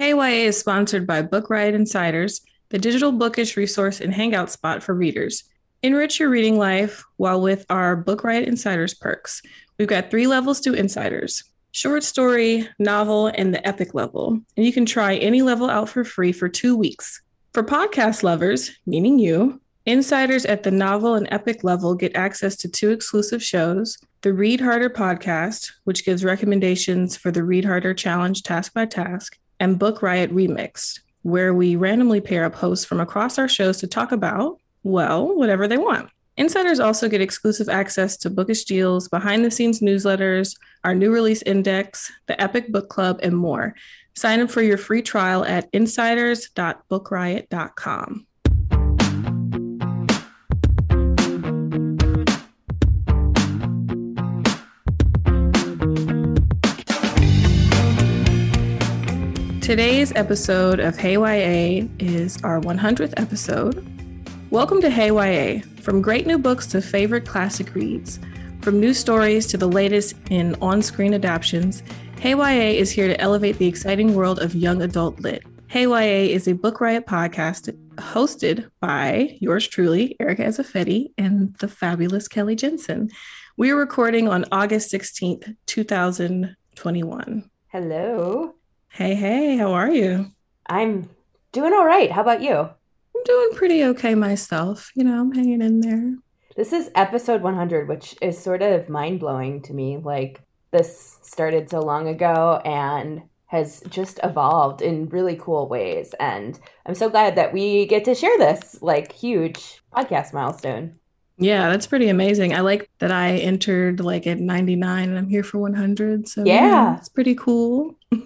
Hey YA is sponsored by Book Riot Insiders, the digital bookish resource and hangout spot for readers. Enrich your reading life while with our Book Riot Insiders perks. We've got three levels to Insiders short story, novel, and the epic level. And you can try any level out for free for two weeks. For podcast lovers, meaning you, insiders at the novel and epic level get access to two exclusive shows the Read Harder podcast, which gives recommendations for the Read Harder Challenge task by task, and Book Riot Remixed, where we randomly pair up hosts from across our shows to talk about, well, whatever they want. Insiders also get exclusive access to bookish deals, behind the scenes newsletters, our new release index, the Epic Book Club, and more. Sign up for your free trial at insiders.bookriot.com. Today's episode of Hey YA is our 100th episode. Welcome to Hey YA, from great new books to favorite classic reads, from new stories to the latest in on screen adaptations. Hey YA is here to elevate the exciting world of young adult lit. Hey YA is a Book Riot podcast hosted by yours truly, Erica Ezeifedi, and the fabulous Kelly Jensen. We are recording on August 16th, 2021. Hello. Hey, hey, how are you? I'm doing all right. How about you? I'm doing pretty okay myself. You know, I'm hanging in there. This is episode 100, which is sort of mind blowing to me. Like, this started so long ago and has just evolved in really cool ways. And I'm so glad that we get to share this, like, huge podcast milestone. Yeah, that's pretty amazing. I like that I entered like at 99 and I'm here for 100. So Yeah. it's pretty cool.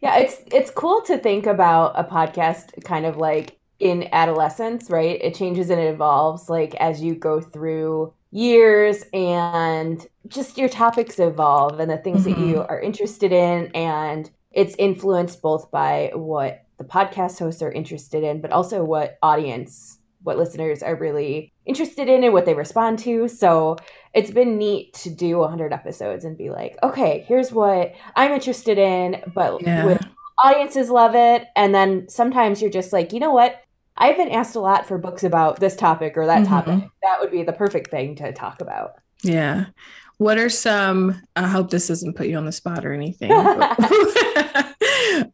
Yeah, it's it's cool to think about a podcast kind of like in adolescence, right? It changes and it evolves like as you go through years and just your topics evolve and the things that you mm-hmm. are interested in and it's influenced both by what the podcast hosts are interested in but also what audience what listeners are really interested in and what they respond to. So it's been neat to do 100 episodes and be like, okay, here's what I'm interested in, but Yeah. with audiences love it. And then sometimes you're just like, you know what? I've been asked a lot for books about this topic or that Mhm. topic. That would be the perfect thing to talk about. Yeah. What are some, I hope this doesn't put you on the spot or anything. but-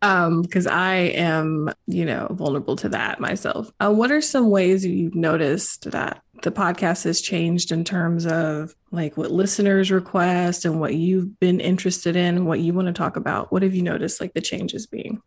um, because I am, you know, vulnerable to that myself. Uh, what are some ways you've noticed that the podcast has changed in terms of like what listeners request and what you've been interested in what you want to talk about? What have you noticed like the changes being?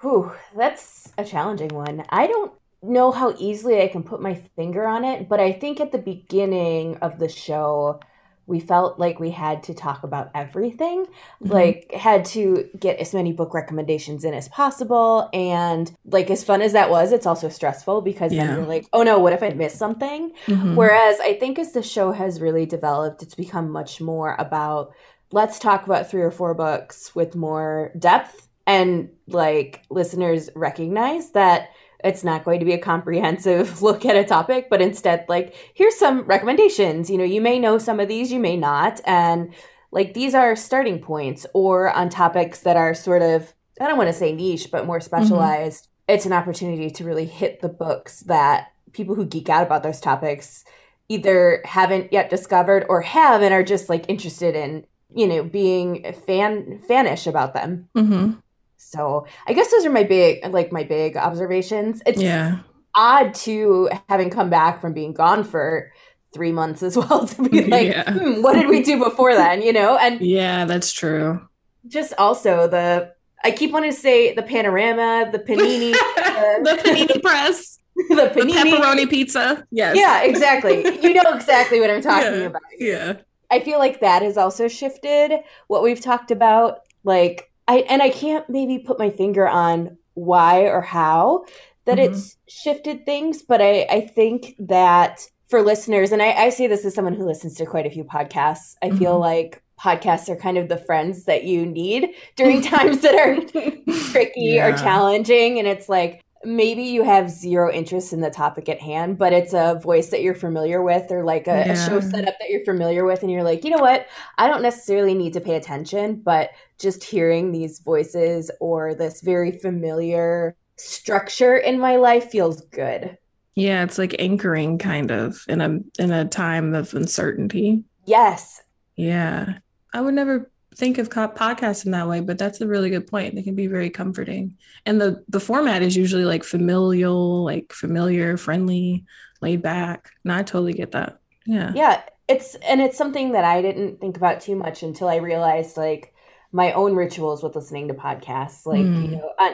Whew, that's a challenging one. I don't know how easily I can put my finger on it, but I think at the beginning of the show, we felt like we had to talk about everything, Mhm. like, had to get as many book recommendations in as possible. And, like, as fun as that was, it's also stressful because Yeah. then you're like, oh no, what if I missed something? Mhm. Whereas I think as the show has really developed, it's become much more about let's talk about three or four books with more depth and like listeners recognize that it's not going to be a comprehensive look at a topic, but instead, like, here's some recommendations. You know, you may know some of these, you may not. And like, these are starting points or on topics that are sort of, I don't want to say niche, but more specialized. It's an opportunity to really hit the books that people who geek out about those topics either haven't yet discovered or have and are just like interested in, you know, being fan fanish about them. Mhm. So I guess those are my big like my big observations. It's Yeah. odd to having come back from being gone for three months as well to be like, Yeah. hmm, what did we do before then? You know, and Yeah, that's true. just also the I keep wanting to say the panorama, the panini, the panini press, the the panini. pepperoni pizza. Yes. Yeah, exactly. You know exactly what I'm talking Yeah. about. Yeah. I feel like that has also shifted what we've talked about. Like I and I can't maybe put my finger on why or how that mm-hmm. it's shifted things, but I, I think that for listeners, and I, I see this as someone who listens to quite a few podcasts, I mm-hmm. feel like podcasts are kind of the friends that you need during times that are tricky yeah. or challenging. And it's like, maybe you have zero interest in the topic at hand, but it's a voice that you're familiar with or like a, yeah. a, show setup that you're familiar with. And you're like, you know what? I don't necessarily need to pay attention, but just hearing these voices or this very familiar structure in my life feels good. Yeah, it's like anchoring kind of in a in a time of uncertainty. Yes. Yeah. I would never think of podcasts in that way, but that's a really good point. They can be very comforting. And the the format is usually like familial, like familiar, friendly, laid back. And I totally get that. Yeah. Yeah. It's and it's something that I didn't think about too much until I realized like my own rituals with listening to podcasts. Like, mm. you know, on,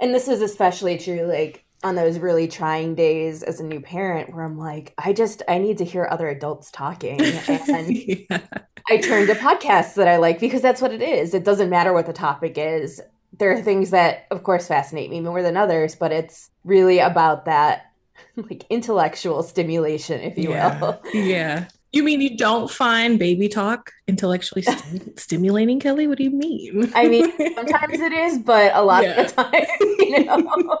and this is especially true like on those really trying days as a new parent where I'm like, I just I need to hear other adults talking. And yeah. I turn to podcasts that I like because that's what it is. It doesn't matter what the topic is. There are things that of course fascinate me more than others, but it's really about that like intellectual stimulation, if you yeah. will. Yeah. You mean you don't find baby talk intellectually st- stimulating, Kelly? What do you mean? I mean, sometimes it is, but a lot yeah. of the time, you know.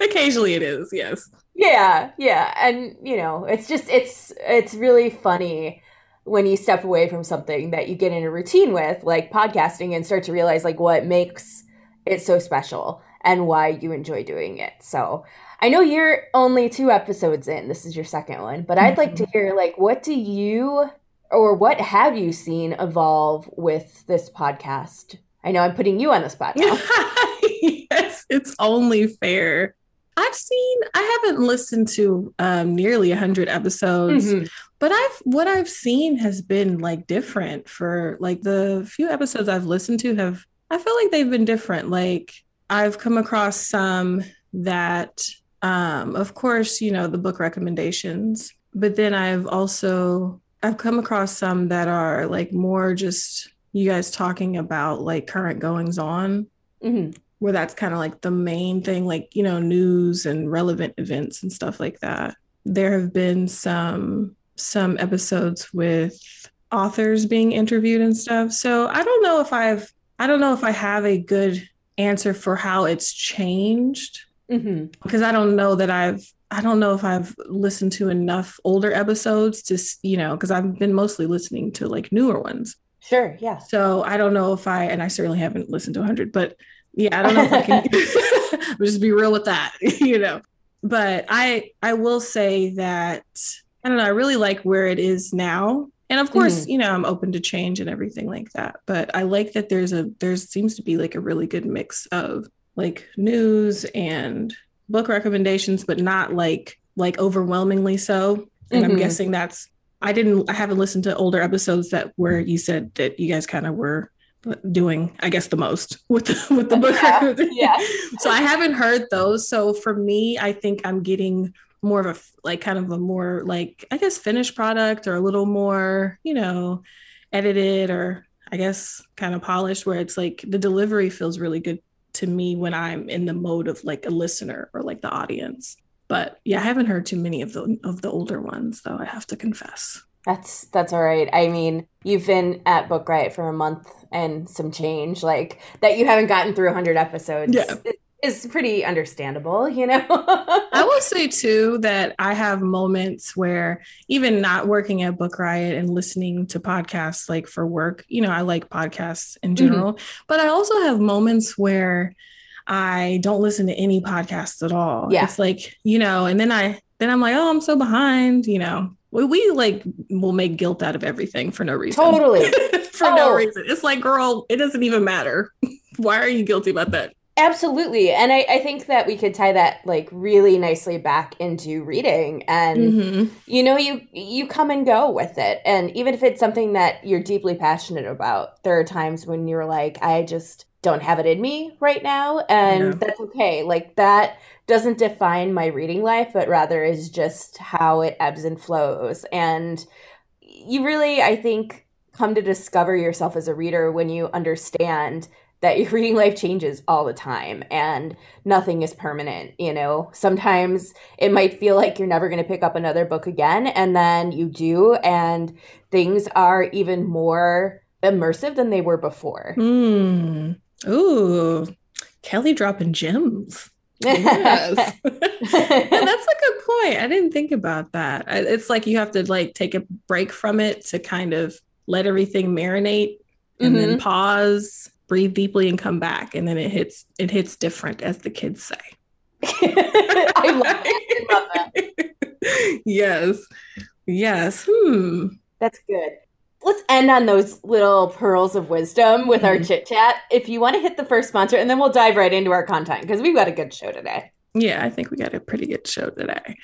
Occasionally it is, yes. Yeah, yeah. And, you know, it's just it's it's really funny when you step away from something that you get in a routine with, like podcasting, and start to realize like what makes it so special and why you enjoy doing it. So I know you're only two episodes in. This is your second one, but I'd like to mm-hmm. hear like what do you or what have you seen evolve with this podcast? I know I'm putting you on the spot now. yes, it's only fair. I've seen I haven't listened to um nearly 100 episodes, mm-hmm. but I've what I've seen has been like different for like the few episodes I've listened to have I feel like they've been different. Like I've come across some that um, of course, you know, the book recommendations, but then I've also I've come across some that are like more just you guys talking about like current goings on, mm-hmm. Where that's kind of like the main thing, like, you know, news and relevant events and stuff like that. There have been some some episodes with authors being interviewed and stuff. So I don't know if I've I don't know if I have a good answer for how it's changed mm-hmm. because I don't know that I've I don't know if I've listened to enough older episodes to you know because I've been mostly listening to like newer ones. Sure, yeah. So I don't know if I and I certainly haven't listened to 100, but yeah, I don't know if I can just be real with that, you know. But I I will say that I don't know, I really like where it is now. And of course, mm-hmm. you know, I'm open to change and everything like that. But I like that there's a there seems to be like a really good mix of like news and book recommendations, but not like like overwhelmingly so. And mm-hmm. I'm guessing that's I didn't I haven't listened to older episodes that where you said that you guys kind of were doing I guess the most with the, with the book. Yeah. yeah. so I haven't heard those. So for me, I think I'm getting more of a like kind of a more like I guess finished product or a little more, you know, edited or I guess kind of polished where it's like the delivery feels really good to me when I'm in the mode of like a listener or like the audience. But yeah, I haven't heard too many of the of the older ones though, I have to confess. That's that's all right. I mean, you've been at Book Riot for a month and some change, like that you haven't gotten through 100 episodes. Yeah is pretty understandable, you know. I will say too that I have moments where even not working at Book Riot and listening to podcasts like for work, you know, I like podcasts in mm-hmm. general, mm-hmm. but I also have moments where I don't listen to any podcasts at all. Yeah. It's like, you know, and then I then I'm like, oh, I'm so behind, you know. We, we like will make guilt out of everything for no reason. Totally. for oh. no reason. It's like, girl, it doesn't even matter. Why are you guilty about that? Absolutely. And I, I think that we could tie that like really nicely back into reading. And mm-hmm. you know, you you come and go with it. And even if it's something that you're deeply passionate about, there are times when you're like, I just don't have it in me right now. And that's okay. Like that doesn't define my reading life, but rather is just how it ebbs and flows. And you really, I think, come to discover yourself as a reader when you understand that your reading life changes all the time and nothing is permanent. You know, sometimes it might feel like you're never going to pick up another book again, and then you do, and things are even more immersive than they were before. Mm. Ooh, Kelly dropping gems. yes. That's a good point. I didn't think about that. It's like you have to like take a break from it to kind of let everything marinate and mm-hmm. then pause breathe deeply and come back. And then it hits it hits different as the kids say. I, love I love that. Yes. Yes. Hmm. That's good let's end on those little pearls of wisdom with mm-hmm. our chit chat. If you want to hit the first sponsor, and then we'll dive right into our content because we've got a good show today. Yeah, I think we got a pretty good show today.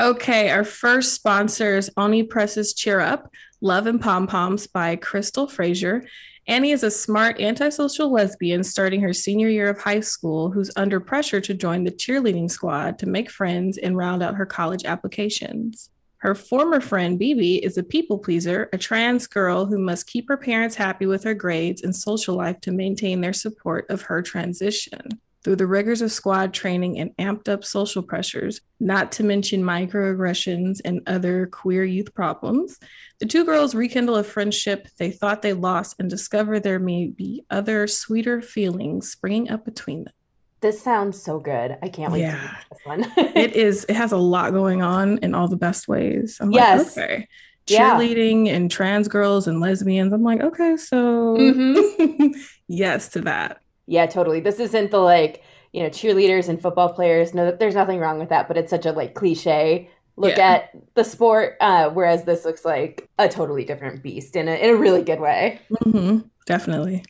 Okay, our first sponsor is Oni Press's Cheer Up Love and Pom Poms by Crystal Frazier. Annie is a smart antisocial lesbian starting her senior year of high school who's under pressure to join the cheerleading squad to make friends and round out her college applications. Her former friend, Bibi, is a people pleaser, a trans girl who must keep her parents happy with her grades and social life to maintain their support of her transition. Through the rigors of squad training and amped up social pressures, not to mention microaggressions and other queer youth problems, the two girls rekindle a friendship they thought they lost and discover there may be other sweeter feelings springing up between them. This sounds so good. I can't wait yeah. this one. it is. It has a lot going on in all the best ways. I'm yes. like, okay. Cheerleading yeah. and trans girls and lesbians. I'm like, okay, so mm-hmm. yes to that. Yeah, totally. This isn't the like, you know, cheerleaders and football players. No, there's nothing wrong with that, but it's such a like cliche look yeah. at the sport. Uh, whereas this looks like a totally different beast in a in a really good way. Mm-hmm. Definitely.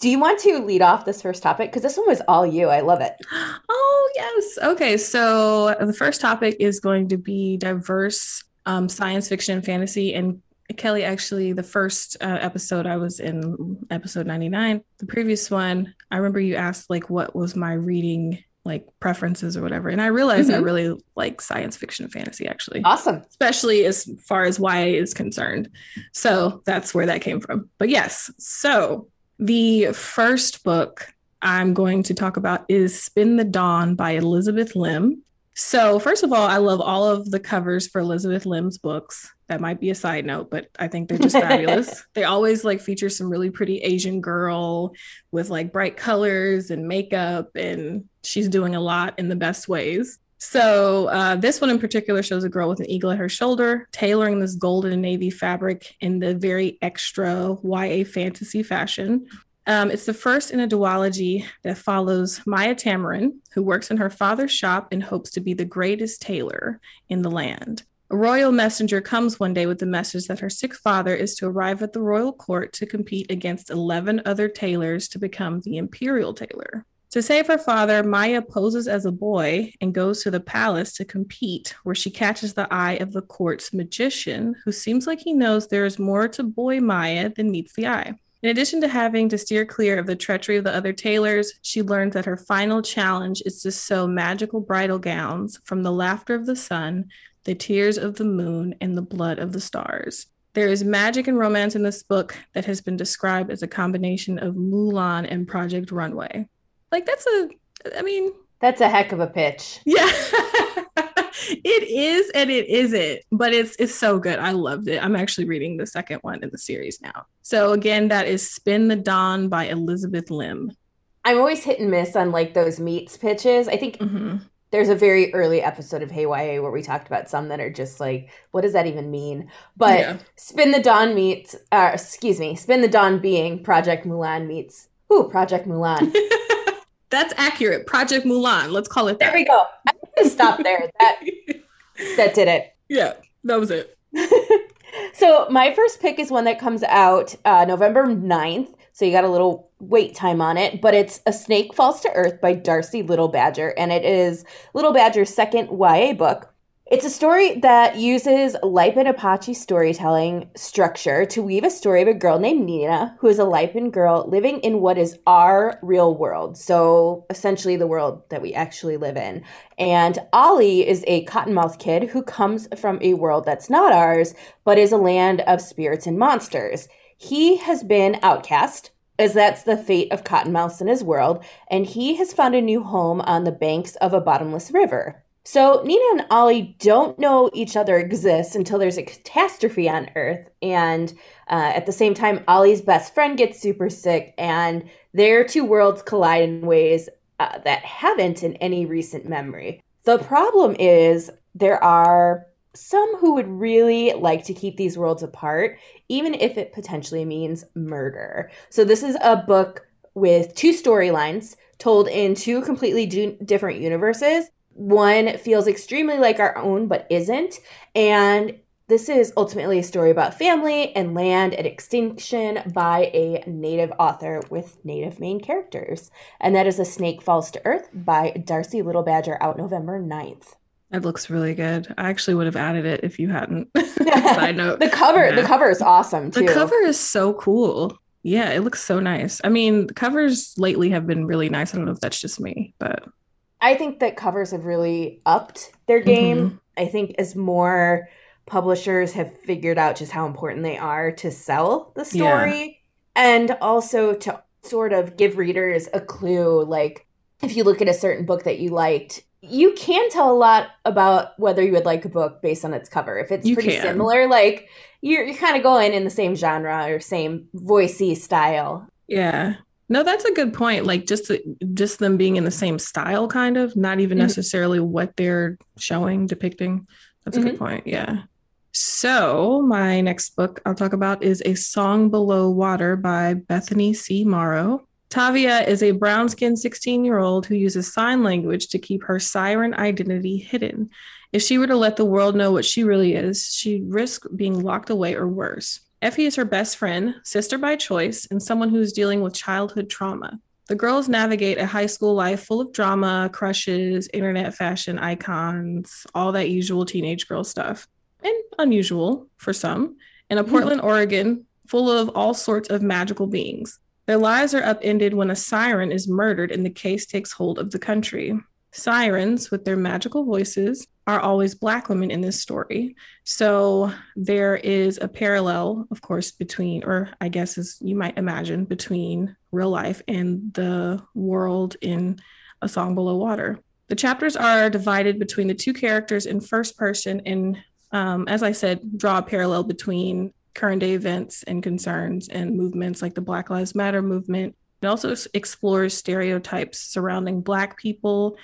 Do you want to lead off this first topic? Because this one was all you. I love it. Oh, yes. Okay. So the first topic is going to be diverse um, science fiction and fantasy. And Kelly, actually, the first uh, episode I was in, episode 99, the previous one, I remember you asked, like, what was my reading like preferences or whatever. And I realized mm-hmm. I really like science fiction and fantasy actually. Awesome. Especially as far as YA is concerned. So that's where that came from. But yes, so the first book I'm going to talk about is Spin the Dawn by Elizabeth Lim. So, first of all, I love all of the covers for Elizabeth Lim's books. That might be a side note, but I think they're just fabulous. They always like feature some really pretty Asian girl with like bright colors and makeup, and she's doing a lot in the best ways. So uh, this one in particular shows a girl with an eagle at her shoulder, tailoring this golden and navy fabric in the very extra YA fantasy fashion. Um, it's the first in a duology that follows Maia Tamarin, who works in her father's shop and hopes to be the greatest tailor in the land. A royal messenger comes one day with the message that her sick father is to arrive at the royal court to compete against 11 other tailors to become the imperial tailor. To save her father, Maia poses as a boy and goes to the palace to compete, where she catches the eye of the court's magician, who seems like he knows there is more to boy Maia than meets the eye. In addition to having to steer clear of the treachery of the other tailors, she learns that her final challenge is to sew magical bridal gowns from the laughter of the sun, the tears of the moon, and the blood of the stars. There is magic and romance in this book that has been described as a combination of Mulan and Project Runway. Like that's a I mean that's a heck of a pitch. Yeah. it is and it isn't, but it's it's so good. I loved it. I'm actually reading the second one in the series now. So again, that is Spin the Dawn by Elizabeth Lim. I'm always hit and miss on like those meets pitches. I think mm-hmm. there's a very early episode of Hey YA where we talked about some that are just like, what does that even mean? But yeah. Spin the Dawn meets, uh, excuse me, Spin the Dawn being Project Mulan meets, ooh, Project Mulan. That's accurate. Project Mulan. Let's call it that. There we go. I'm gonna stop there. That that did it. Yeah, that was it. so my first pick is one that comes out uh, November 9th. So you got a little wait time on it, but it's A Snake Falls to Earth by Darcy Little Badger, and it is Little Badger's second YA book. It's a story that uses Lipan Apache storytelling structure to weave a story of a girl named Nina, who is a Lipan girl living in what is our real world. So, essentially, the world that we actually live in. And Oli is a cottonmouth kid who comes from a world that's not ours, but is a land of spirits and monsters. He has been outcast as that's the fate of Cottonmouth in his world, and he has found a new home on the banks of a bottomless river. So Nina and Oli don't know each other exists until there's a catastrophe on Earth, and uh, at the same time, Oli's best friend gets super sick, and their two worlds collide in ways uh, that haven't in any recent memory. The problem is there are some who would really like to keep these worlds apart, even if it potentially means murder. So, this is a book with two storylines told in two completely different universes. One feels extremely like our own, but isn't. And this is ultimately a story about family and land and extinction by a native author with native main characters. And that is A Snake Falls to Earth by Darcy Little Badger out November 9th. It looks really good. I actually would have added it if you hadn't. Side note. the cover, yeah. the cover is awesome too. The cover is so cool. Yeah, it looks so nice. I mean, covers lately have been really nice. I don't know if that's just me, but I think that covers have really upped their game. Mm-hmm. I think as more publishers have figured out just how important they are to sell the story yeah. and also to sort of give readers a clue like if you look at a certain book that you liked you can tell a lot about whether you would like a book based on its cover. If it's you pretty can. similar, like you're, you're kind of going in the same genre or same voicey style. Yeah. No, that's a good point. Like just just them being in the same style, kind of, not even mm-hmm. necessarily what they're showing, depicting. That's a mm-hmm. good point. Yeah. So my next book I'll talk about is A Song Below Water by Bethany C. Morrow. Tavia is a brown skinned 16 year old who uses sign language to keep her siren identity hidden. If she were to let the world know what she really is, she'd risk being locked away or worse. Effie is her best friend, sister by choice, and someone who's dealing with childhood trauma. The girls navigate a high school life full of drama, crushes, internet fashion icons, all that usual teenage girl stuff, and unusual for some, in a mm-hmm. Portland, Oregon full of all sorts of magical beings. Their lives are upended when a siren is murdered and the case takes hold of the country. Sirens, with their magical voices, are always Black women in this story. So there is a parallel, of course, between, or I guess as you might imagine, between real life and the world in A Song Below Water. The chapters are divided between the two characters in first person and um, as I said, draw a parallel between current day events and concerns and movements like the Black Lives Matter movement. It also explores stereotypes surrounding Black people,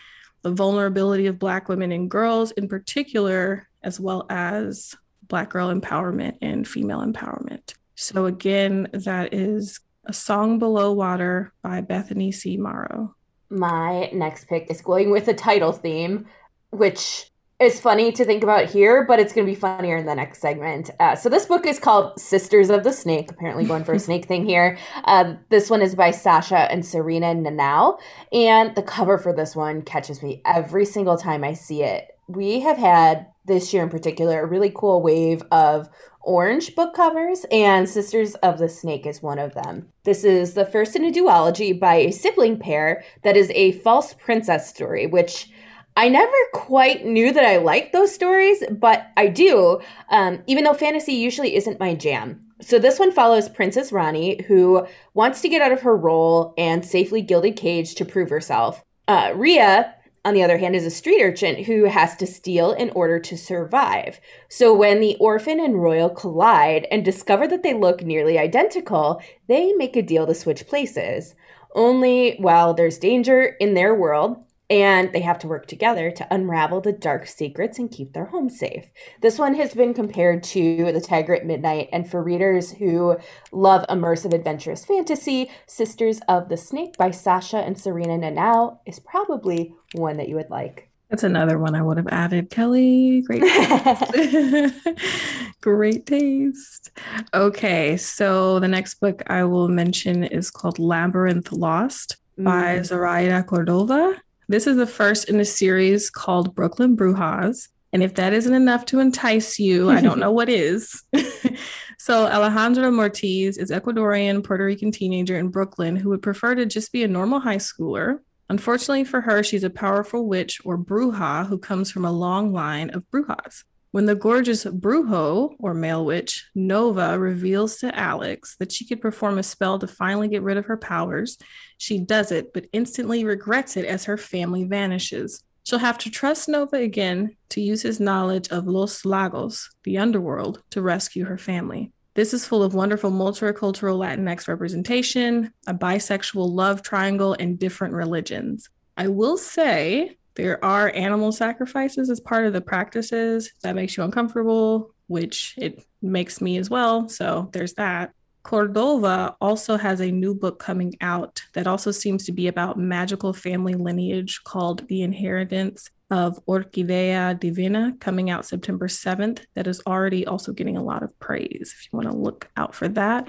the vulnerability of Black women and girls in particular, as well as Black girl empowerment and female empowerment. So, again, that is A Song Below Water by Bethany C. Morrow. My next pick is going with a title theme, which is funny to think about here, but it's going to be funnier in the next segment. Uh, so this book is called Sisters of the Snake. Apparently, going for a snake thing here. Uh, this one is by Sasha and Serena Nanua, and the cover for this one catches me every single time I see it. We have had this year in particular a really cool wave of orange book covers, and Sisters of the Snake is one of them. This is the first in a duology by a sibling pair that is a false princess story, which I never quite knew that I liked those stories, but I do, um, even though fantasy usually isn't my jam. So this one follows Princess Rani, who wants to get out of her role and safely gilded cage to prove herself. Uh, Ria, on the other hand, is a street urchin who has to steal in order to survive. So when the orphan and royal collide and discover that they look nearly identical, they make a deal to switch places. Only, while there's danger in their world, and they have to work together to unravel the dark secrets and keep their home safe. This one has been compared to The Tiger at Midnight, and for readers who love immersive adventurous fantasy, Sisters of the Snake by Sasha and Serena Nanua is probably one that you would like. That's another one I would have added. Kelly, great taste. great taste. Okay, so the next book I will mention is called Labyrinth Lost by mm. Zoraida Cordova. This is the first in a series called Brooklyn Brujas. And if that isn't enough to entice you, I don't know what is. so, Alejandra Mortiz is Ecuadorian Puerto Rican teenager in Brooklyn who would prefer to just be a normal high schooler. Unfortunately for her, she's a powerful witch or bruja who comes from a long line of brujas. When the gorgeous Brujo, or male witch, Nova reveals to Alex that she could perform a spell to finally get rid of her powers, she does it, but instantly regrets it as her family vanishes. She'll have to trust Nova again to use his knowledge of Los Lagos, the underworld, to rescue her family. This is full of wonderful multicultural Latinx representation, a bisexual love triangle, and different religions. I will say there are animal sacrifices as part of the practices. That makes you uncomfortable, which it makes me as well. So there's that. Cordova also has a new book coming out that also seems to be about magical family lineage called The Inheritance of Orquídea Divina, coming out September 7th. That is already also getting a lot of praise if you want to look out for that.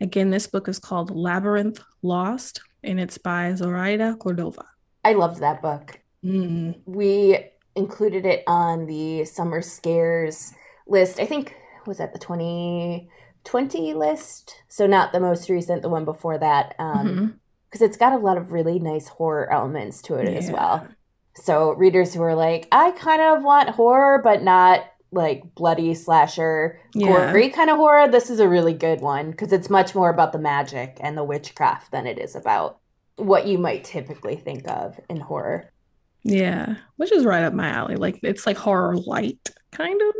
Again, this book is called Labyrinth Lost, and it's by Zoraida Cordova. I loved that book. Mm. We included it on the summer scares list. I think was that the 2020 list, so not the most recent, the one before that. Um, Mm-hmm. because it's got a lot of really nice horror elements to it as well. So readers who are like, I kind of want horror, but not like bloody slasher, Yeah. gory kind of horror. This is a really good one because it's much more about the magic and the witchcraft than it is about what you might typically think of in horror. Yeah, which is right up my alley. Like it's like horror light, kind of.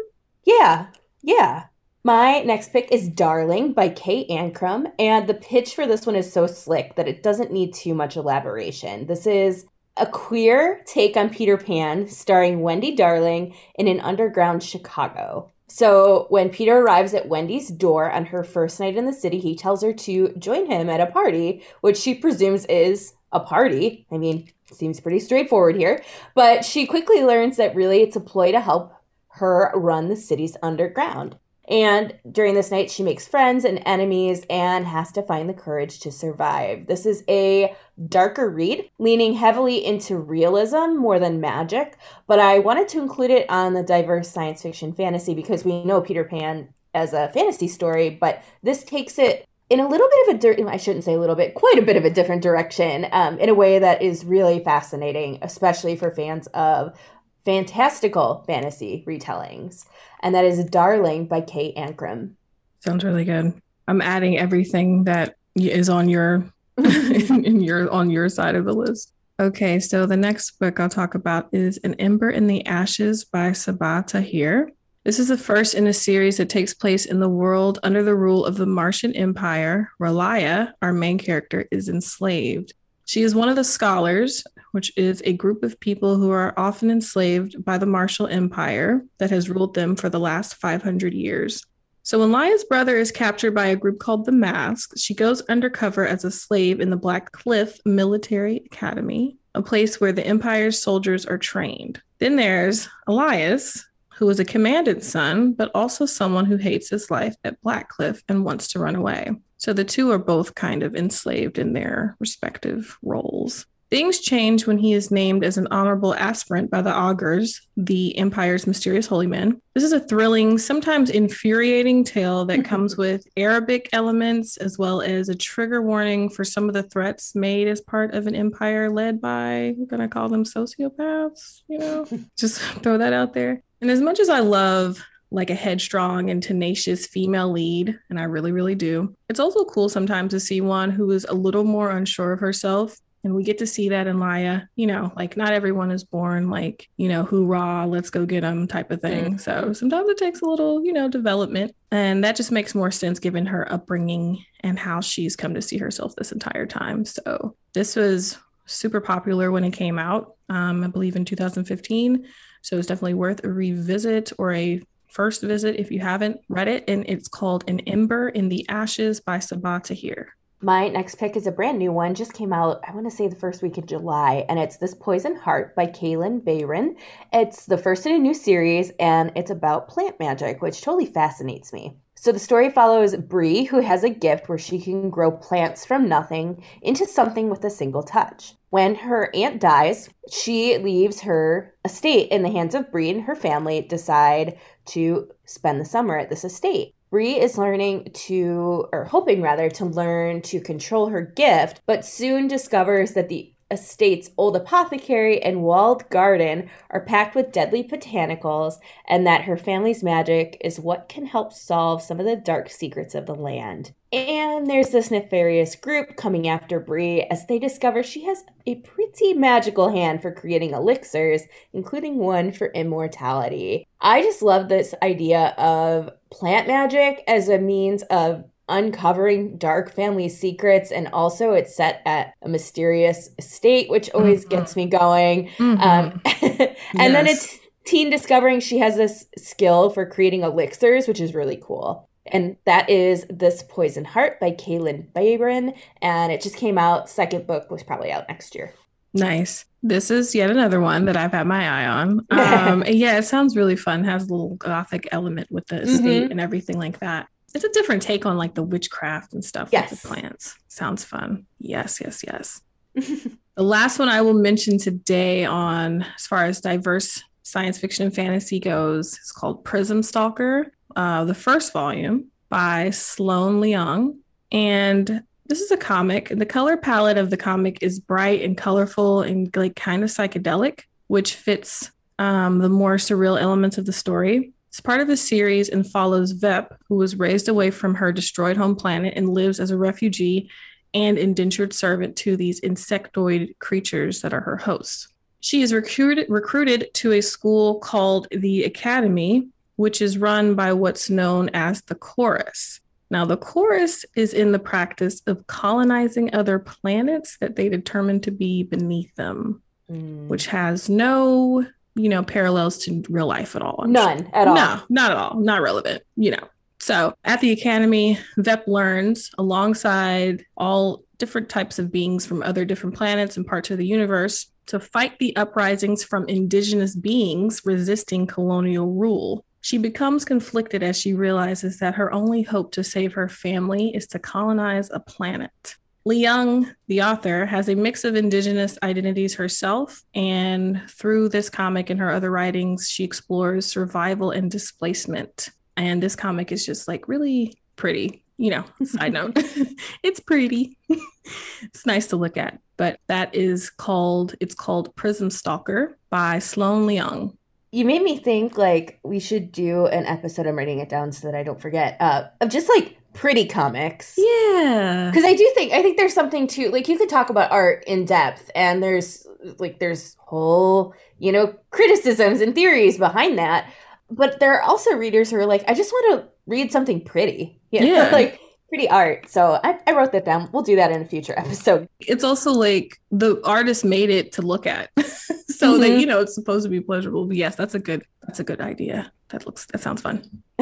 Yeah, yeah. My next pick is Darling by Kay Ancrum, and the pitch for this one is so slick that it doesn't need too much elaboration. This is a queer take on Peter Pan, starring Wendy Darling in an underground Chicago. So, when Peter arrives at Wendy's door on her first night in the city, he tells her to join him at a party, which she presumes is a party. I mean, seems pretty straightforward here. But she quickly learns that really it's a ploy to help her run the city's underground. And during this night, she makes friends and enemies and has to find the courage to survive. This is a darker read, leaning heavily into realism more than magic, but I wanted to include it on the diverse science fiction fantasy because we know Peter Pan as a fantasy story, but this takes it in a little bit of a dirt I shouldn't say a little bit, quite a bit of a different direction, um, in a way that is really fascinating, especially for fans of fantastical fantasy retellings. And that is Darling by Kate Ancrum. Sounds really good. I'm adding everything that is on your in your on your side of the list. Okay, so the next book I'll talk about is An Ember in the Ashes by Sabaa Tahir. This is the first in a series that takes place in the world under the rule of the Martial Empire. Relaya, our main character, is enslaved. She is one of the scholars, which is a group of people who are often enslaved by the Martial Empire that has ruled them for the last 500 years. So when Laia's brother is captured by a group called the Mask, she goes undercover as a slave in the Blackcliff Military Academy, a place where the Empire's soldiers are trained. Then there's Elias, who is a commandant's son, but also someone who hates his life at Blackcliff and wants to run away. So the two are both kind of enslaved in their respective roles. Things change when he is named as an honorable aspirant by the Augurs, the Empire's mysterious holy men. This is a thrilling, sometimes infuriating tale that comes with Arabic elements as well as a trigger warning for some of the threats made as part of an empire led by, we're going to call them sociopaths, you know, just throw that out there. And as much as I love like a headstrong and tenacious female lead, and I really, really do, it's also cool sometimes to see one who is a little more unsure of herself and we get to see that in Laia. You know, like not everyone is born like, you know, hoorah, let's go get them type of thing. So sometimes it takes a little, you know, development. And that just makes more sense given her upbringing and how she's come to see herself this entire time. So this was super popular when it came out, um, I believe in 2015. So it's definitely worth a revisit or a first visit if you haven't read it. And it's called An Ember in the Ashes by Sabaa Tahir. My next pick is a brand new one, just came out, I want to say the first week of July, and it's This Poison Heart by Kalynn Bayron. It's the first in a new series, and it's about plant magic, which totally fascinates me. So the story follows Bree, who has a gift where she can grow plants from nothing into something with a single touch. When her aunt dies, she leaves her estate in the hands of Bree, and her family decide to spend the summer at this estate. Bree is learning to, or hoping rather, to learn to control her gift, but soon discovers that the estate's old apothecary and walled garden are packed with deadly botanicals, and that her family's magic is what can help solve some of the dark secrets of the land. And there's this nefarious group coming after Bree as they discover she has a pretty magical hand for creating elixirs, including one for immortality. I just love this idea of plant magic as a means of uncovering dark family secrets and also it's set at a mysterious estate which always mm-hmm. gets me going mm-hmm. um, and yes. then it's teen discovering she has this skill for creating elixirs which is really cool and that is this poison heart by Kalynn Bayron, and it just came out second book was probably out next year nice this is yet another one that I've had my eye on. Um, yeah, it sounds really fun. Has a little gothic element with the estate mm-hmm. and everything like that it's a different take on like the witchcraft and stuff yes. with the plants. Sounds fun. Yes, yes, yes. the last one I will mention today on as far as diverse science fiction and fantasy goes is called Prism Stalker, uh, the first volume by Sloan Leong. And this is a comic. The color palette of the comic is bright and colorful and like kind of psychedelic, which fits um, the more surreal elements of the story. It's part of a series and follows Vep, who was raised away from her destroyed home planet and lives as a refugee and indentured servant to these insectoid creatures that are her hosts. She is recruited recruited to a school called the Academy, which is run by what's known as the Chorus. Now, the Chorus is in the practice of colonizing other planets that they determine to be beneath them, mm. which has no you know, parallels to real life at all. I'm None sure. at all. No, not at all. Not relevant, you know. So at the academy, Vep learns alongside all different types of beings from other different planets and parts of the universe to fight the uprisings from indigenous beings resisting colonial rule. She becomes conflicted as she realizes that her only hope to save her family is to colonize a planet. Leong, the author, has a mix of indigenous identities herself, and through this comic and her other writings, she explores survival and displacement. And this comic is just like really pretty. You know, side note, it's pretty. it's nice to look at. But that is called, it's called Prism Stalker by Sloan Leong. You made me think like we should do an episode. I'm writing it down so that I don't forget. Uh, of just like pretty comics. Yeah. Because I do think I think there's something to like you could talk about art in depth and there's like there's whole, you know, criticisms and theories behind that. But there are also readers who are like, I just want to read something pretty. You know? Yeah. like pretty art. So I, I wrote that down. We'll do that in a future episode. It's also like the artist made it to look at. so mm-hmm. that you know it's supposed to be pleasurable. But yes, that's a good that's a good idea. That looks that sounds fun.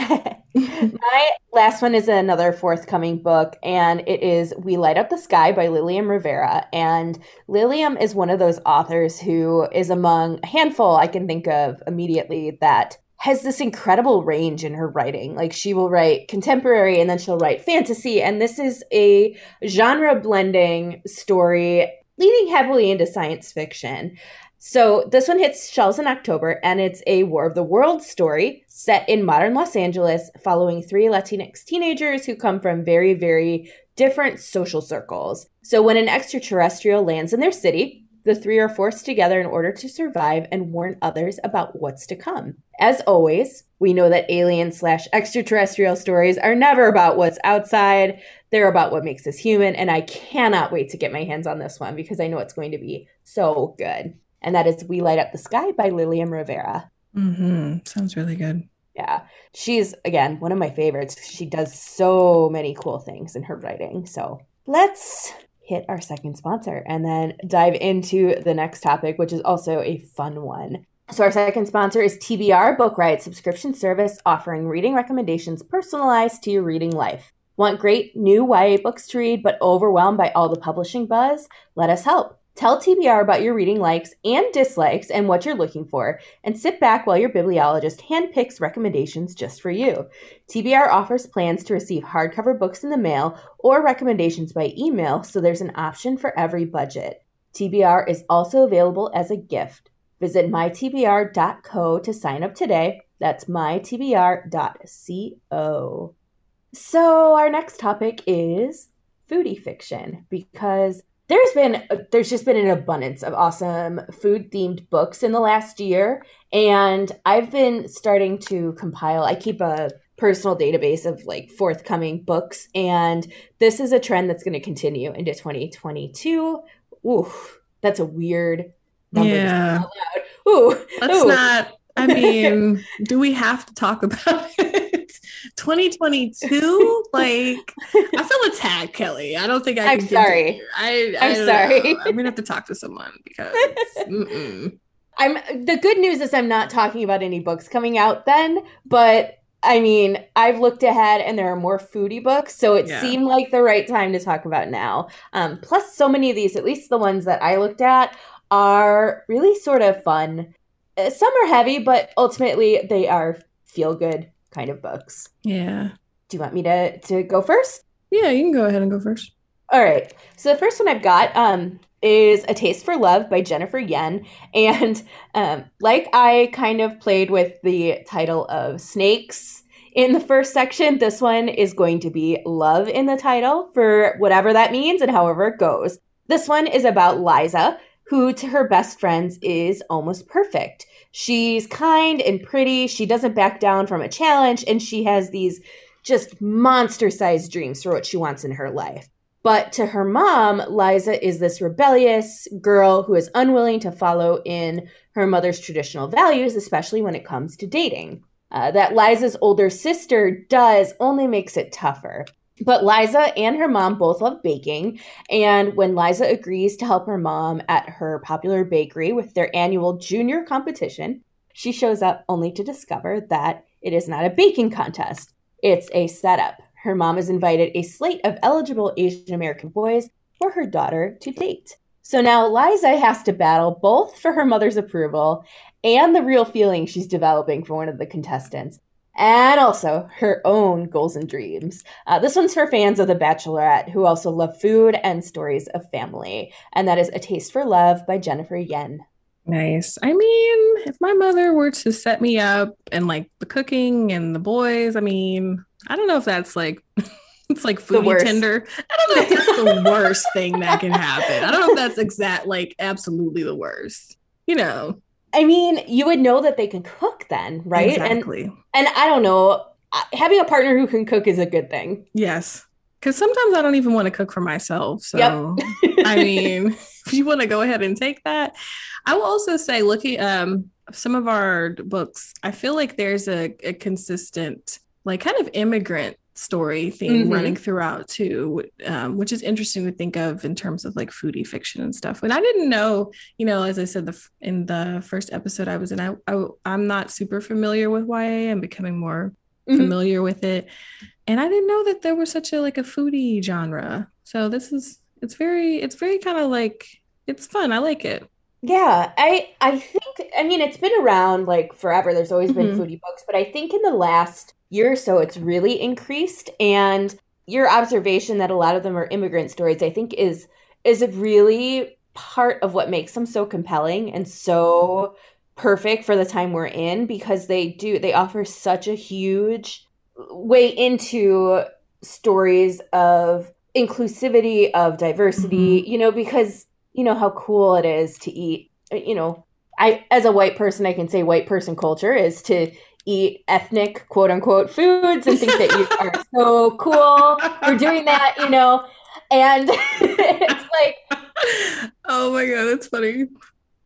My last one is another forthcoming book, and it is We Light Up the Sky by Lilliam Rivera. And Lilliam is one of those authors who is among a handful I can think of immediately that has this incredible range in her writing. Like she will write contemporary and then she'll write fantasy. And this is a genre blending story leaning heavily into science fiction. So this one hits shelves in October, and it's a War of the Worlds story set in modern Los Angeles, following three Latinx teenagers who come from very, very different social circles. So when an extraterrestrial lands in their city, the three are forced together in order to survive and warn others about what's to come. As always, we know that alien slash extraterrestrial stories are never about what's outside. They're about what makes us human. And I cannot wait to get my hands on this one because I know it's going to be so good and that is We Light Up the Sky by Lilliam Rivera. Mm-hmm. Sounds really good. Yeah. She's, again, one of my favorites. She does so many cool things in her writing. So let's hit our second sponsor and then dive into the next topic, which is also a fun one. So, our second sponsor is TBR Book Riot subscription service offering reading recommendations personalized to your reading life. Want great new YA books to read but overwhelmed by all the publishing buzz? Let us help. Tell TBR about your reading likes and dislikes and what you're looking for, and sit back while your bibliologist handpicks recommendations just for you. TBR offers plans to receive hardcover books in the mail or recommendations by email, so there's an option for every budget. TBR is also available as a gift. Visit mytbr.co to sign up today. That's mytbr.co. So, our next topic is foodie fiction because there's been there's just been an abundance of awesome food themed books in the last year and i've been starting to compile i keep a personal database of like forthcoming books and this is a trend that's going to continue into 2022 ooh that's a weird number yeah. ooh let's ooh. not i mean do we have to talk about it? 2022 like i feel attacked kelly. I don't think i I'm sorry. I, I, am sorry know. i'm gonna have to talk to someone because i'm the good news is i'm not talking about any books coming out then but i mean i've looked ahead and there are more foodie books so it yeah. seemed like the right time to talk about now. Um, plus so many of these at least the ones that i looked at are really sort of fun some are heavy but ultimately they are feel good kind of books. Yeah. Do you want me to to go first? Yeah, you can go ahead and go first. All right. So the first one I've got um, is A Taste for Love by Jennifer Yen. And um, like I kind of played with the title of Snakes in the first section, this one is going to be Love in the title for whatever that means and however it goes. This one is about Liza, who to her best friends is almost perfect. She's kind and pretty. She doesn't back down from a challenge, and she has these just monster sized dreams for what she wants in her life. But to her mom, Liza is this rebellious girl who is unwilling to follow in her mother's traditional values, especially when it comes to dating. Uh, that Liza's older sister does only makes it tougher. But Liza and her mom both love baking. And when Liza agrees to help her mom at her popular bakery with their annual junior competition, she shows up only to discover that it is not a baking contest. It's a setup. Her mom has invited a slate of eligible Asian American boys for her daughter to date. So now Liza has to battle both for her mother's approval and the real feeling she's developing for one of the contestants and also her own goals and dreams. Uh, this one's for fans of The Bachelorette who also love food and stories of family. And that is A Taste for Love by Jennifer Yen. Nice. I mean, if my mother were to set me up and like the cooking and the boys, I mean, I don't know if that's like. It's like foodie Tinder. I don't know if that's the worst thing that can happen. I don't know if that's exact, like absolutely the worst. You know, I mean, you would know that they can cook then, right? Exactly. And, and I don't know, having a partner who can cook is a good thing. Yes. Because sometimes I don't even want to cook for myself. So, yep. I mean, if you want to go ahead and take that, I will also say, looking um some of our books, I feel like there's a, a consistent, like, kind of immigrant story theme mm-hmm. running throughout too um, which is interesting to think of in terms of like foodie fiction and stuff and i didn't know you know as i said the in the first episode i was in i, I am not super familiar with ya i'm becoming more mm-hmm. familiar with it and i didn't know that there was such a like a foodie genre so this is it's very it's very kind of like it's fun i like it yeah, I I think I mean it's been around like forever. There's always been mm-hmm. foodie books, but I think in the last year or so it's really increased and your observation that a lot of them are immigrant stories I think is is a really part of what makes them so compelling and so perfect for the time we're in because they do they offer such a huge way into stories of inclusivity of diversity mm-hmm. you know because you know how cool it is to eat you know i as a white person i can say white person culture is to eat ethnic quote unquote foods and think that you are so cool for doing that you know? And it's like oh my god that's funny.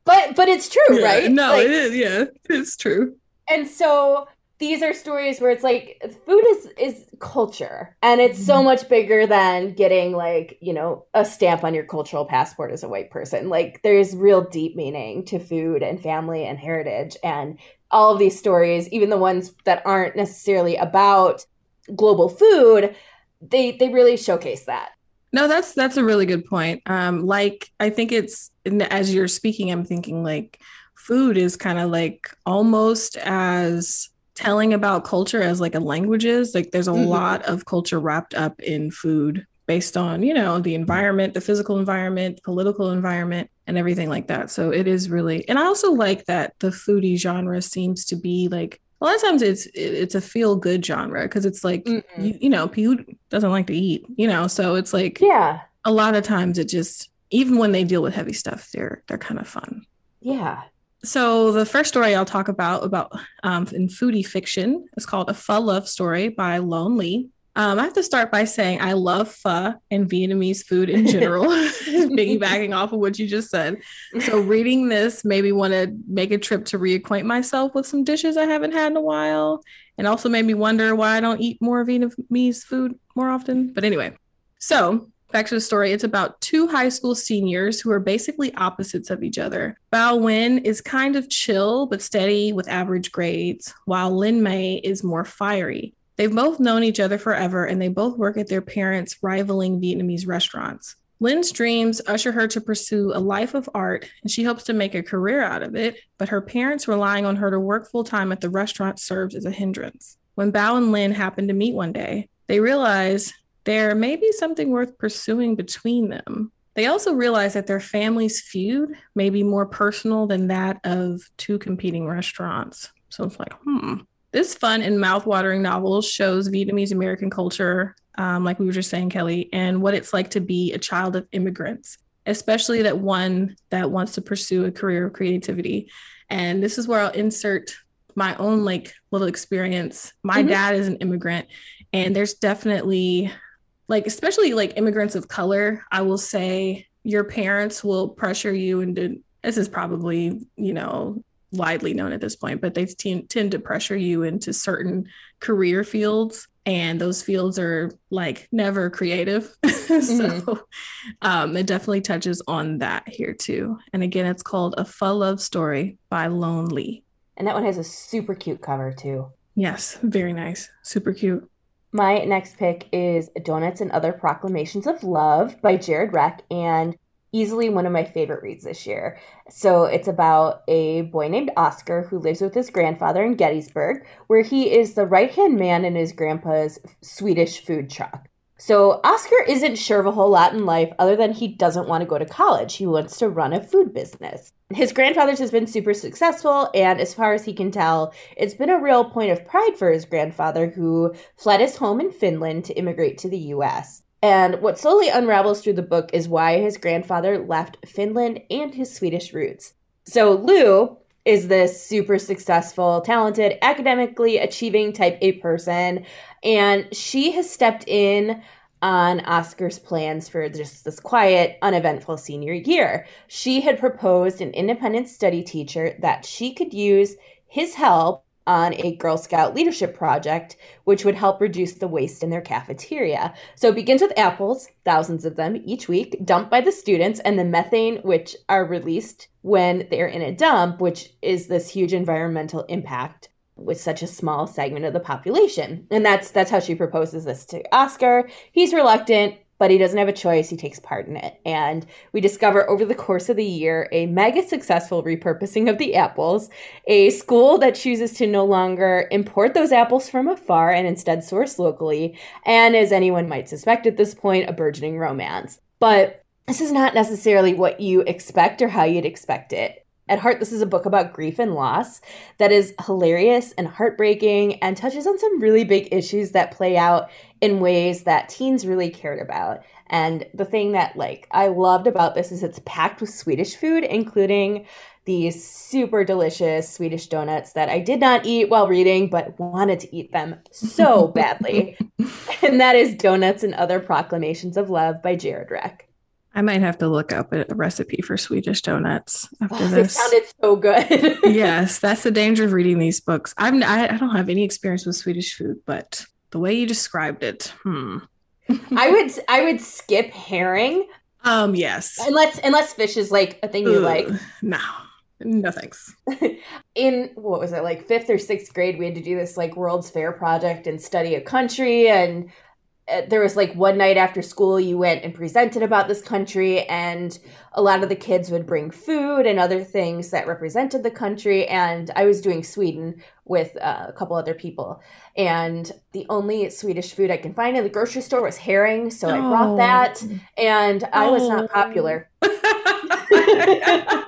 But but it's true yeah, right? no like, it is yeah it's true. And so these are stories where it's like food is is culture and it's so mm-hmm. much bigger than getting like you know a stamp on your cultural passport as a white person. Like there's real deep meaning to food and family and heritage and all of these stories even the ones that aren't necessarily about global food they they really showcase that. No that's that's a really good point. Um like i think it's as you're speaking i'm thinking like food is kind of like almost as telling about culture as like a language is like there's a mm-hmm. lot of culture wrapped up in food based on you know the environment the physical environment political environment and everything like that so it is really and i also like that the foodie genre seems to be like a lot of times it's it's a feel good genre because it's like you, you know who doesn't like to eat you know so it's like yeah a lot of times it just even when they deal with heavy stuff, they're they're kind of fun. Yeah. So the first story I'll talk about about um, in foodie fiction is called A Pho Love Story by Loan Le. Um, I have to start by saying I love pho and Vietnamese food in general, piggybacking off of what you just said. So reading this made me want to make a trip to reacquaint myself with some dishes I haven't had in a while, and also made me wonder why I don't eat more Vietnamese food more often. But anyway, so back to the story. It's about two high school seniors who are basically opposites of each other. Bao Nguyen is kind of chill but steady with average grades, while Linh Mai is more fiery. They've both known each other forever and they both work at their parents' rivaling Vietnamese restaurants. Linh's dreams usher her to pursue a life of art and she hopes to make a career out of it, but her parents relying on her to work full time at the restaurant serves as a hindrance. When Bao and Lin happen to meet one day, they realize there may be something worth pursuing between them. They also realize that their family's feud may be more personal than that of two competing restaurants. So it's like, hmm, this fun and mouth-watering novel shows Vietnamese American culture, um, like we were just saying, Kelly, and what it's like to be a child of immigrants, especially that one that wants to pursue a career of creativity. And this is where I'll insert my own like little experience. My mm-hmm. dad is an immigrant, and there's definitely like, especially like immigrants of color, I will say your parents will pressure you into this is probably, you know, widely known at this point, but they t- tend to pressure you into certain career fields. And those fields are like never creative. so mm-hmm. um, it definitely touches on that here too. And again, it's called A Pho Love Story by Loan Le. And that one has a super cute cover too. Yes, very nice. Super cute. My next pick is Donuts and Other Proclamations of Love by Jared Reck. And easily one of my favorite reads this year. So it's about a boy named Oscar who lives with his grandfather in Gettysburg, where he is the right hand man in his grandpa's Swedish food truck. So Oscar isn't sure of a whole lot in life other than he doesn't want to go to college. He wants to run a food business. His grandfather's has been super successful, and as far as he can tell, it's been a real point of pride for his grandfather who fled his home in Finland to immigrate to the US. And what slowly unravels through the book is why his grandfather left Finland and his Swedish roots. So Lou is this super successful, talented, academically achieving type A person, and she has stepped in on Oscar's plans for just this quiet, uneventful senior year. She had proposed an independent study teacher that she could use his help on a Girl Scout leadership project, which would help reduce the waste in their cafeteria. So it begins with apples, thousands of them each week, dumped by the students, and the methane, which are released when they're in a dump, which is this huge environmental impact with such a small segment of the population. And that's that's how she proposes this to Oscar. He's reluctant but he doesn't have a choice. He takes part in it. And we discover over the course of the year a mega successful repurposing of the apples, a school that chooses to no longer import those apples from afar and instead source locally, and as anyone might suspect at this point, a burgeoning romance. But this is not necessarily what you expect or how you'd expect it. At heart, this is a book about grief and loss that is hilarious and heartbreaking and touches on some really big issues that play out in ways that teens really cared about. And the thing that like I loved about this is it's packed with Swedish food, including these super delicious Swedish donuts that I did not eat while reading, but wanted to eat them so badly. and that is Donuts and Other Proclamations of Love by Jared Reck. I might have to look up a recipe for Swedish donuts after oh, this. It sounded so good. yes, that's the danger of reading these books. I'm I, don't have any experience with Swedish food, but the way you described it, hmm. I would I would skip herring. Um, yes. Unless unless fish is like a thing you like. No. No thanks. In what was it, like fifth or sixth grade, we had to do this like World's Fair project and study a country and there was like one night after school you went and presented about this country and a lot of the kids would bring food and other things that represented the country and i was doing sweden with uh, a couple other people and the only swedish food i can find in the grocery store was herring so oh. i brought that and i oh. was not oh. popular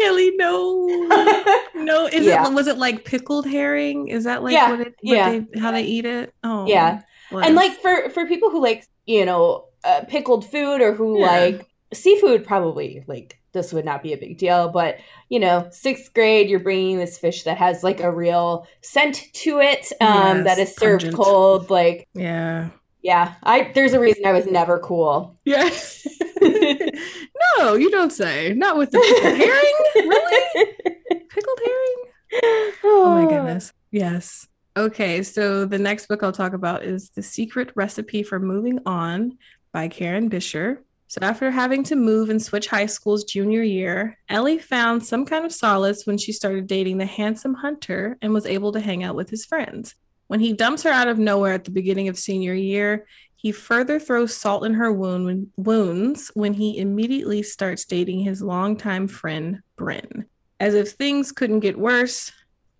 Kelly, no, no. Is yeah. it was it like pickled herring? Is that like yeah. what it, what yeah. They, how they eat it? Oh, yeah. Was. And like for for people who like you know uh, pickled food or who yeah. like seafood, probably like this would not be a big deal. But you know, sixth grade, you're bringing this fish that has like a real scent to it um, yes, that is served pungent. cold. Like yeah, yeah. I there's a reason I was never cool. Yeah. no, you don't say. Not with the pickled herring. Really? Pickled herring? Oh my oh. goodness. Yes. Okay, so the next book I'll talk about is The Secret Recipe for Moving On by Karen Bischer. So, after having to move and switch high schools junior year, Ellie found some kind of solace when she started dating the handsome Hunter and was able to hang out with his friends. When he dumps her out of nowhere at the beginning of senior year, he further throws salt in her wound wounds when he immediately starts dating his longtime friend, Bryn. As if things couldn't get worse,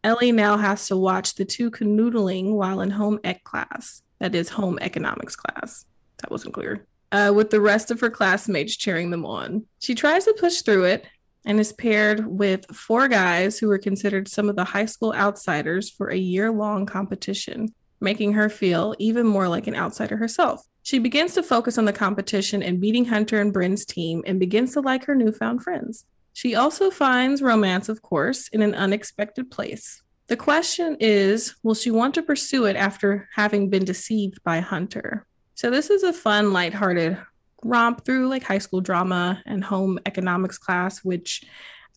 Ellie now has to watch the two canoodling while in home ec class. That is, home economics class. That wasn't clear. Uh, with the rest of her classmates cheering them on. She tries to push through it and is paired with four guys who were considered some of the high school outsiders for a year long competition, making her feel even more like an outsider herself. She begins to focus on the competition and beating Hunter and Bryn's team and begins to like her newfound friends. She also finds romance, of course, in an unexpected place. The question is will she want to pursue it after having been deceived by Hunter? So, this is a fun, lighthearted romp through like high school drama and home economics class, which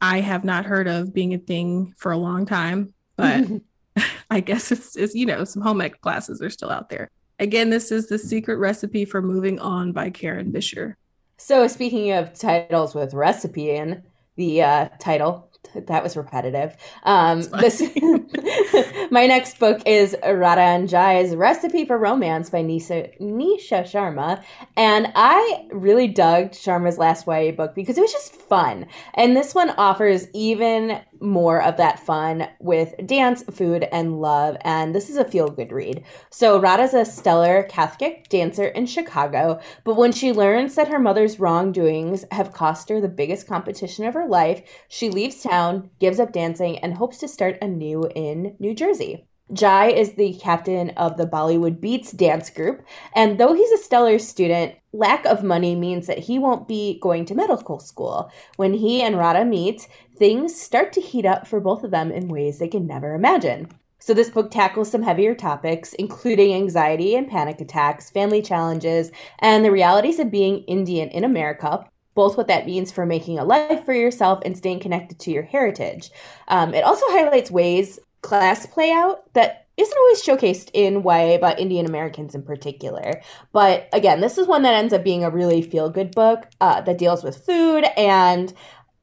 I have not heard of being a thing for a long time, but I guess it's, it's, you know, some home ec classes are still out there. Again, this is The Secret Recipe for Moving On by Karen Bischer. So, speaking of titles with recipe in, the uh, title. That was repetitive. Um, this my next book is Radha and Jai's Recipe for Romance by Nisha, Nisha Sharma. And I really dug Sharma's last YA book because it was just fun. And this one offers even more of that fun with dance, food, and love. And this is a feel good read. So, Radha's a stellar Kathak dancer in Chicago, but when she learns that her mother's wrongdoings have cost her the biggest competition of her life, she leaves town, gives up dancing, and hopes to start anew in New Jersey. Jai is the captain of the Bollywood Beats dance group, and though he's a stellar student, lack of money means that he won't be going to medical school. When he and Radha meet, things start to heat up for both of them in ways they can never imagine. So, this book tackles some heavier topics, including anxiety and panic attacks, family challenges, and the realities of being Indian in America, both what that means for making a life for yourself and staying connected to your heritage. Um, it also highlights ways class play out that isn't always showcased in YA about Indian Americans in particular. But again, this is one that ends up being a really feel good book uh, that deals with food and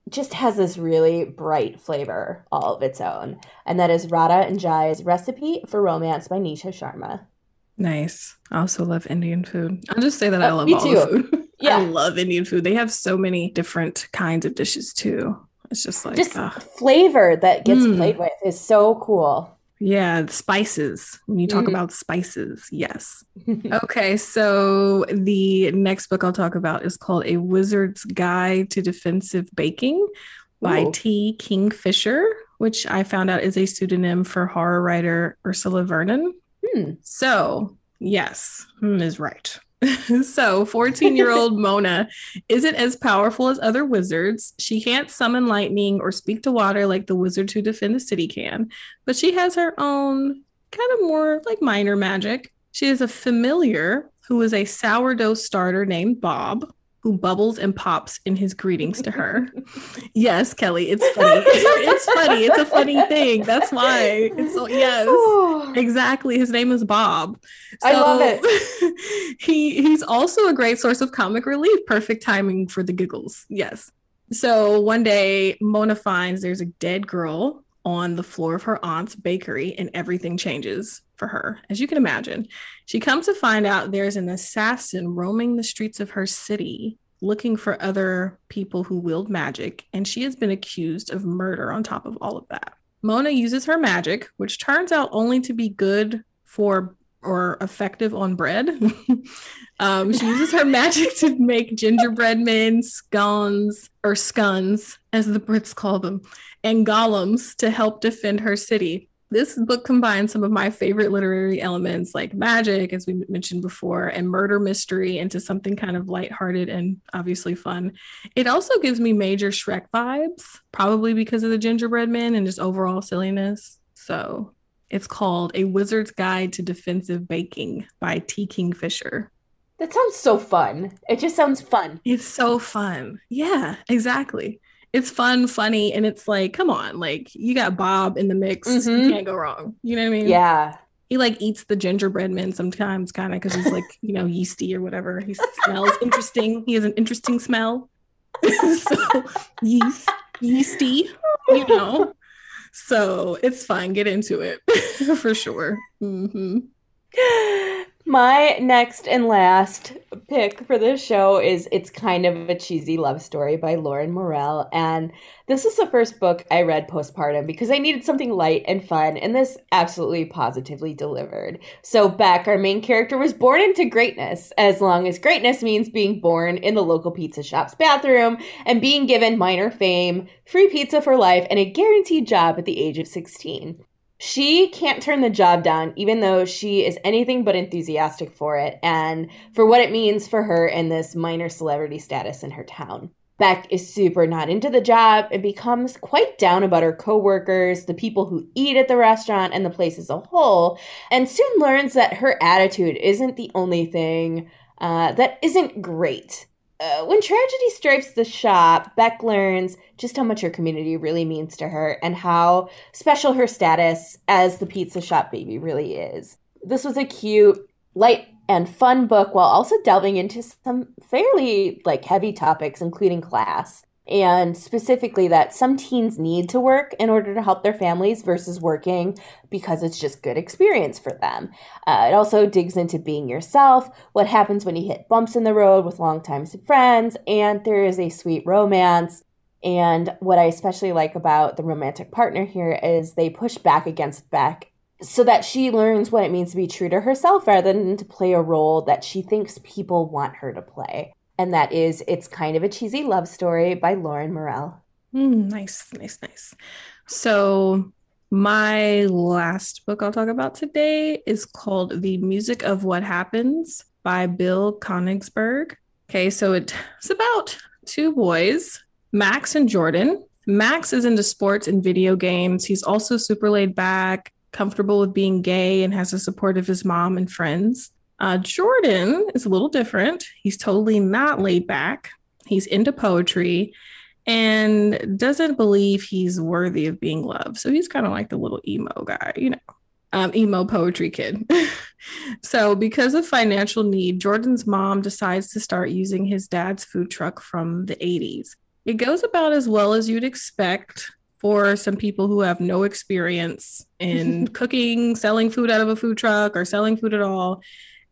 just has this really bright flavor all of its own. And that is Radha and Jai's Recipe for Romance by Nisha Sharma. Nice. I also love Indian food. I'll just say that I oh, love all food. Yeah. I love Indian food. They have so many different kinds of dishes too. It's just like just uh, flavor that gets mm. played with is so cool. Yeah, spices. When you talk mm. about spices, yes. okay, so the next book I'll talk about is called A Wizard's Guide to Defensive Baking by Ooh. T. Kingfisher, which I found out is a pseudonym for horror writer Ursula Vernon. Hmm. So, yes, hmm is right. so, 14 year old Mona isn't as powerful as other wizards. She can't summon lightning or speak to water like the wizards who defend the city can, but she has her own kind of more like minor magic. She is a familiar who is a sourdough starter named Bob who bubbles and pops in his greetings to her. yes, Kelly, it's funny. it's funny. It's a funny thing. That's why. It's so yes. exactly. His name is Bob. So, I love it. he he's also a great source of comic relief. Perfect timing for the giggles. Yes. So one day Mona finds there's a dead girl on the floor of her aunt's bakery and everything changes for her, as you can imagine. She comes to find out there's an assassin roaming the streets of her city looking for other people who wield magic, and she has been accused of murder on top of all of that. Mona uses her magic, which turns out only to be good for or effective on bread. um, she uses her magic to make gingerbread men, scones, or scones, as the Brits call them, and golems to help defend her city. This book combines some of my favorite literary elements like magic, as we mentioned before, and murder mystery into something kind of lighthearted and obviously fun. It also gives me major Shrek vibes, probably because of the gingerbread men and just overall silliness. So it's called A Wizard's Guide to Defensive Baking by T. Kingfisher. That sounds so fun. It just sounds fun. It's so fun. Yeah, exactly it's fun, funny, and it's like, come on, like you got Bob in the mix. Mm-hmm. You can't go wrong. You know what I mean? Yeah. He like eats the gingerbread men sometimes, kind of, because he's like, you know, yeasty or whatever. He smells interesting. He has an interesting smell. so yeast, yeasty, you know. So it's fun. Get into it for sure. Mm-hmm. My next and last pick for this show is It's Kind of a Cheesy Love Story by Lauren Morrill. And this is the first book I read postpartum because I needed something light and fun, and this absolutely positively delivered. So, Beck, our main character, was born into greatness, as long as greatness means being born in the local pizza shop's bathroom and being given minor fame, free pizza for life, and a guaranteed job at the age of 16. She can't turn the job down, even though she is anything but enthusiastic for it and for what it means for her in this minor celebrity status in her town. Beck is super not into the job and becomes quite down about her coworkers, the people who eat at the restaurant, and the place as a whole, and soon learns that her attitude isn't the only thing uh, that isn't great. Uh, when tragedy strikes the shop, Beck learns just how much her community really means to her and how special her status as the pizza shop baby really is. This was a cute, light, and fun book while also delving into some fairly like heavy topics including class and specifically that some teens need to work in order to help their families versus working because it's just good experience for them. Uh, it also digs into being yourself, what happens when you hit bumps in the road with longtime friends, and there is a sweet romance. And what I especially like about the romantic partner here is they push back against Beck so that she learns what it means to be true to herself rather than to play a role that she thinks people want her to play and that is It's Kind of a Cheesy Love Story by Lauren Morrill. Mm, nice, nice, nice. So, my last book I'll talk about today is called The Music of What Happens by Bill Konigsberg. Okay, so it's about two boys, Max and Jordan. Max is into sports and video games. He's also super laid back, comfortable with being gay, and has the support of his mom and friends. Uh, Jordan is a little different. He's totally not laid back. He's into poetry and doesn't believe he's worthy of being loved. So he's kind of like the little emo guy, you know, um, emo poetry kid. so, because of financial need, Jordan's mom decides to start using his dad's food truck from the 80s. It goes about as well as you'd expect for some people who have no experience in cooking, selling food out of a food truck, or selling food at all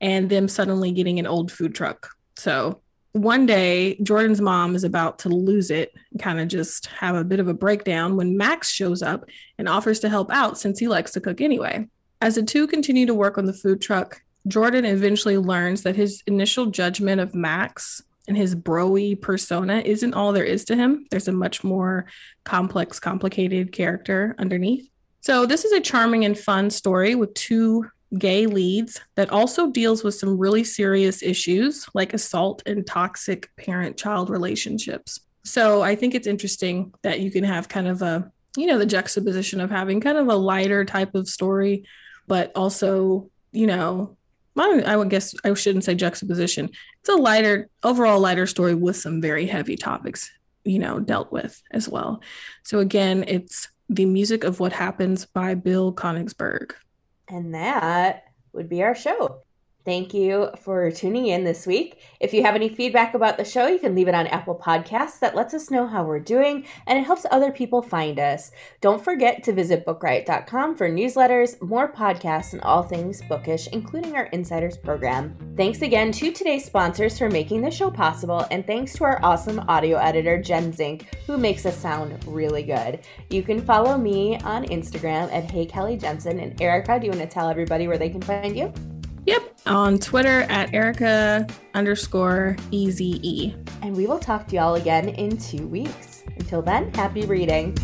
and them suddenly getting an old food truck. So one day, Jordan's mom is about to lose it, kind of just have a bit of a breakdown when Max shows up and offers to help out since he likes to cook anyway. As the two continue to work on the food truck, Jordan eventually learns that his initial judgment of Max and his broy persona isn't all there is to him. There's a much more complex, complicated character underneath. So, this is a charming and fun story with two gay leads that also deals with some really serious issues like assault and toxic parent child relationships. So I think it's interesting that you can have kind of a, you know, the juxtaposition of having kind of a lighter type of story, but also, you know, I, I would guess I shouldn't say juxtaposition. It's a lighter, overall lighter story with some very heavy topics, you know, dealt with as well. So again, it's the music of what happens by Bill Konigsberg. And that would be our show. Thank you for tuning in this week. If you have any feedback about the show, you can leave it on Apple Podcasts. That lets us know how we're doing and it helps other people find us. Don't forget to visit bookriot.com for newsletters, more podcasts, and all things bookish, including our Insiders program. Thanks again to today's sponsors for making the show possible, and thanks to our awesome audio editor, Jen Zink, who makes us sound really good. You can follow me on Instagram at Hey Kelly Jensen. And Erica, do you want to tell everybody where they can find you? Yep, on Twitter at Erica underscore EZE. And we will talk to y'all again in two weeks. Until then, happy reading.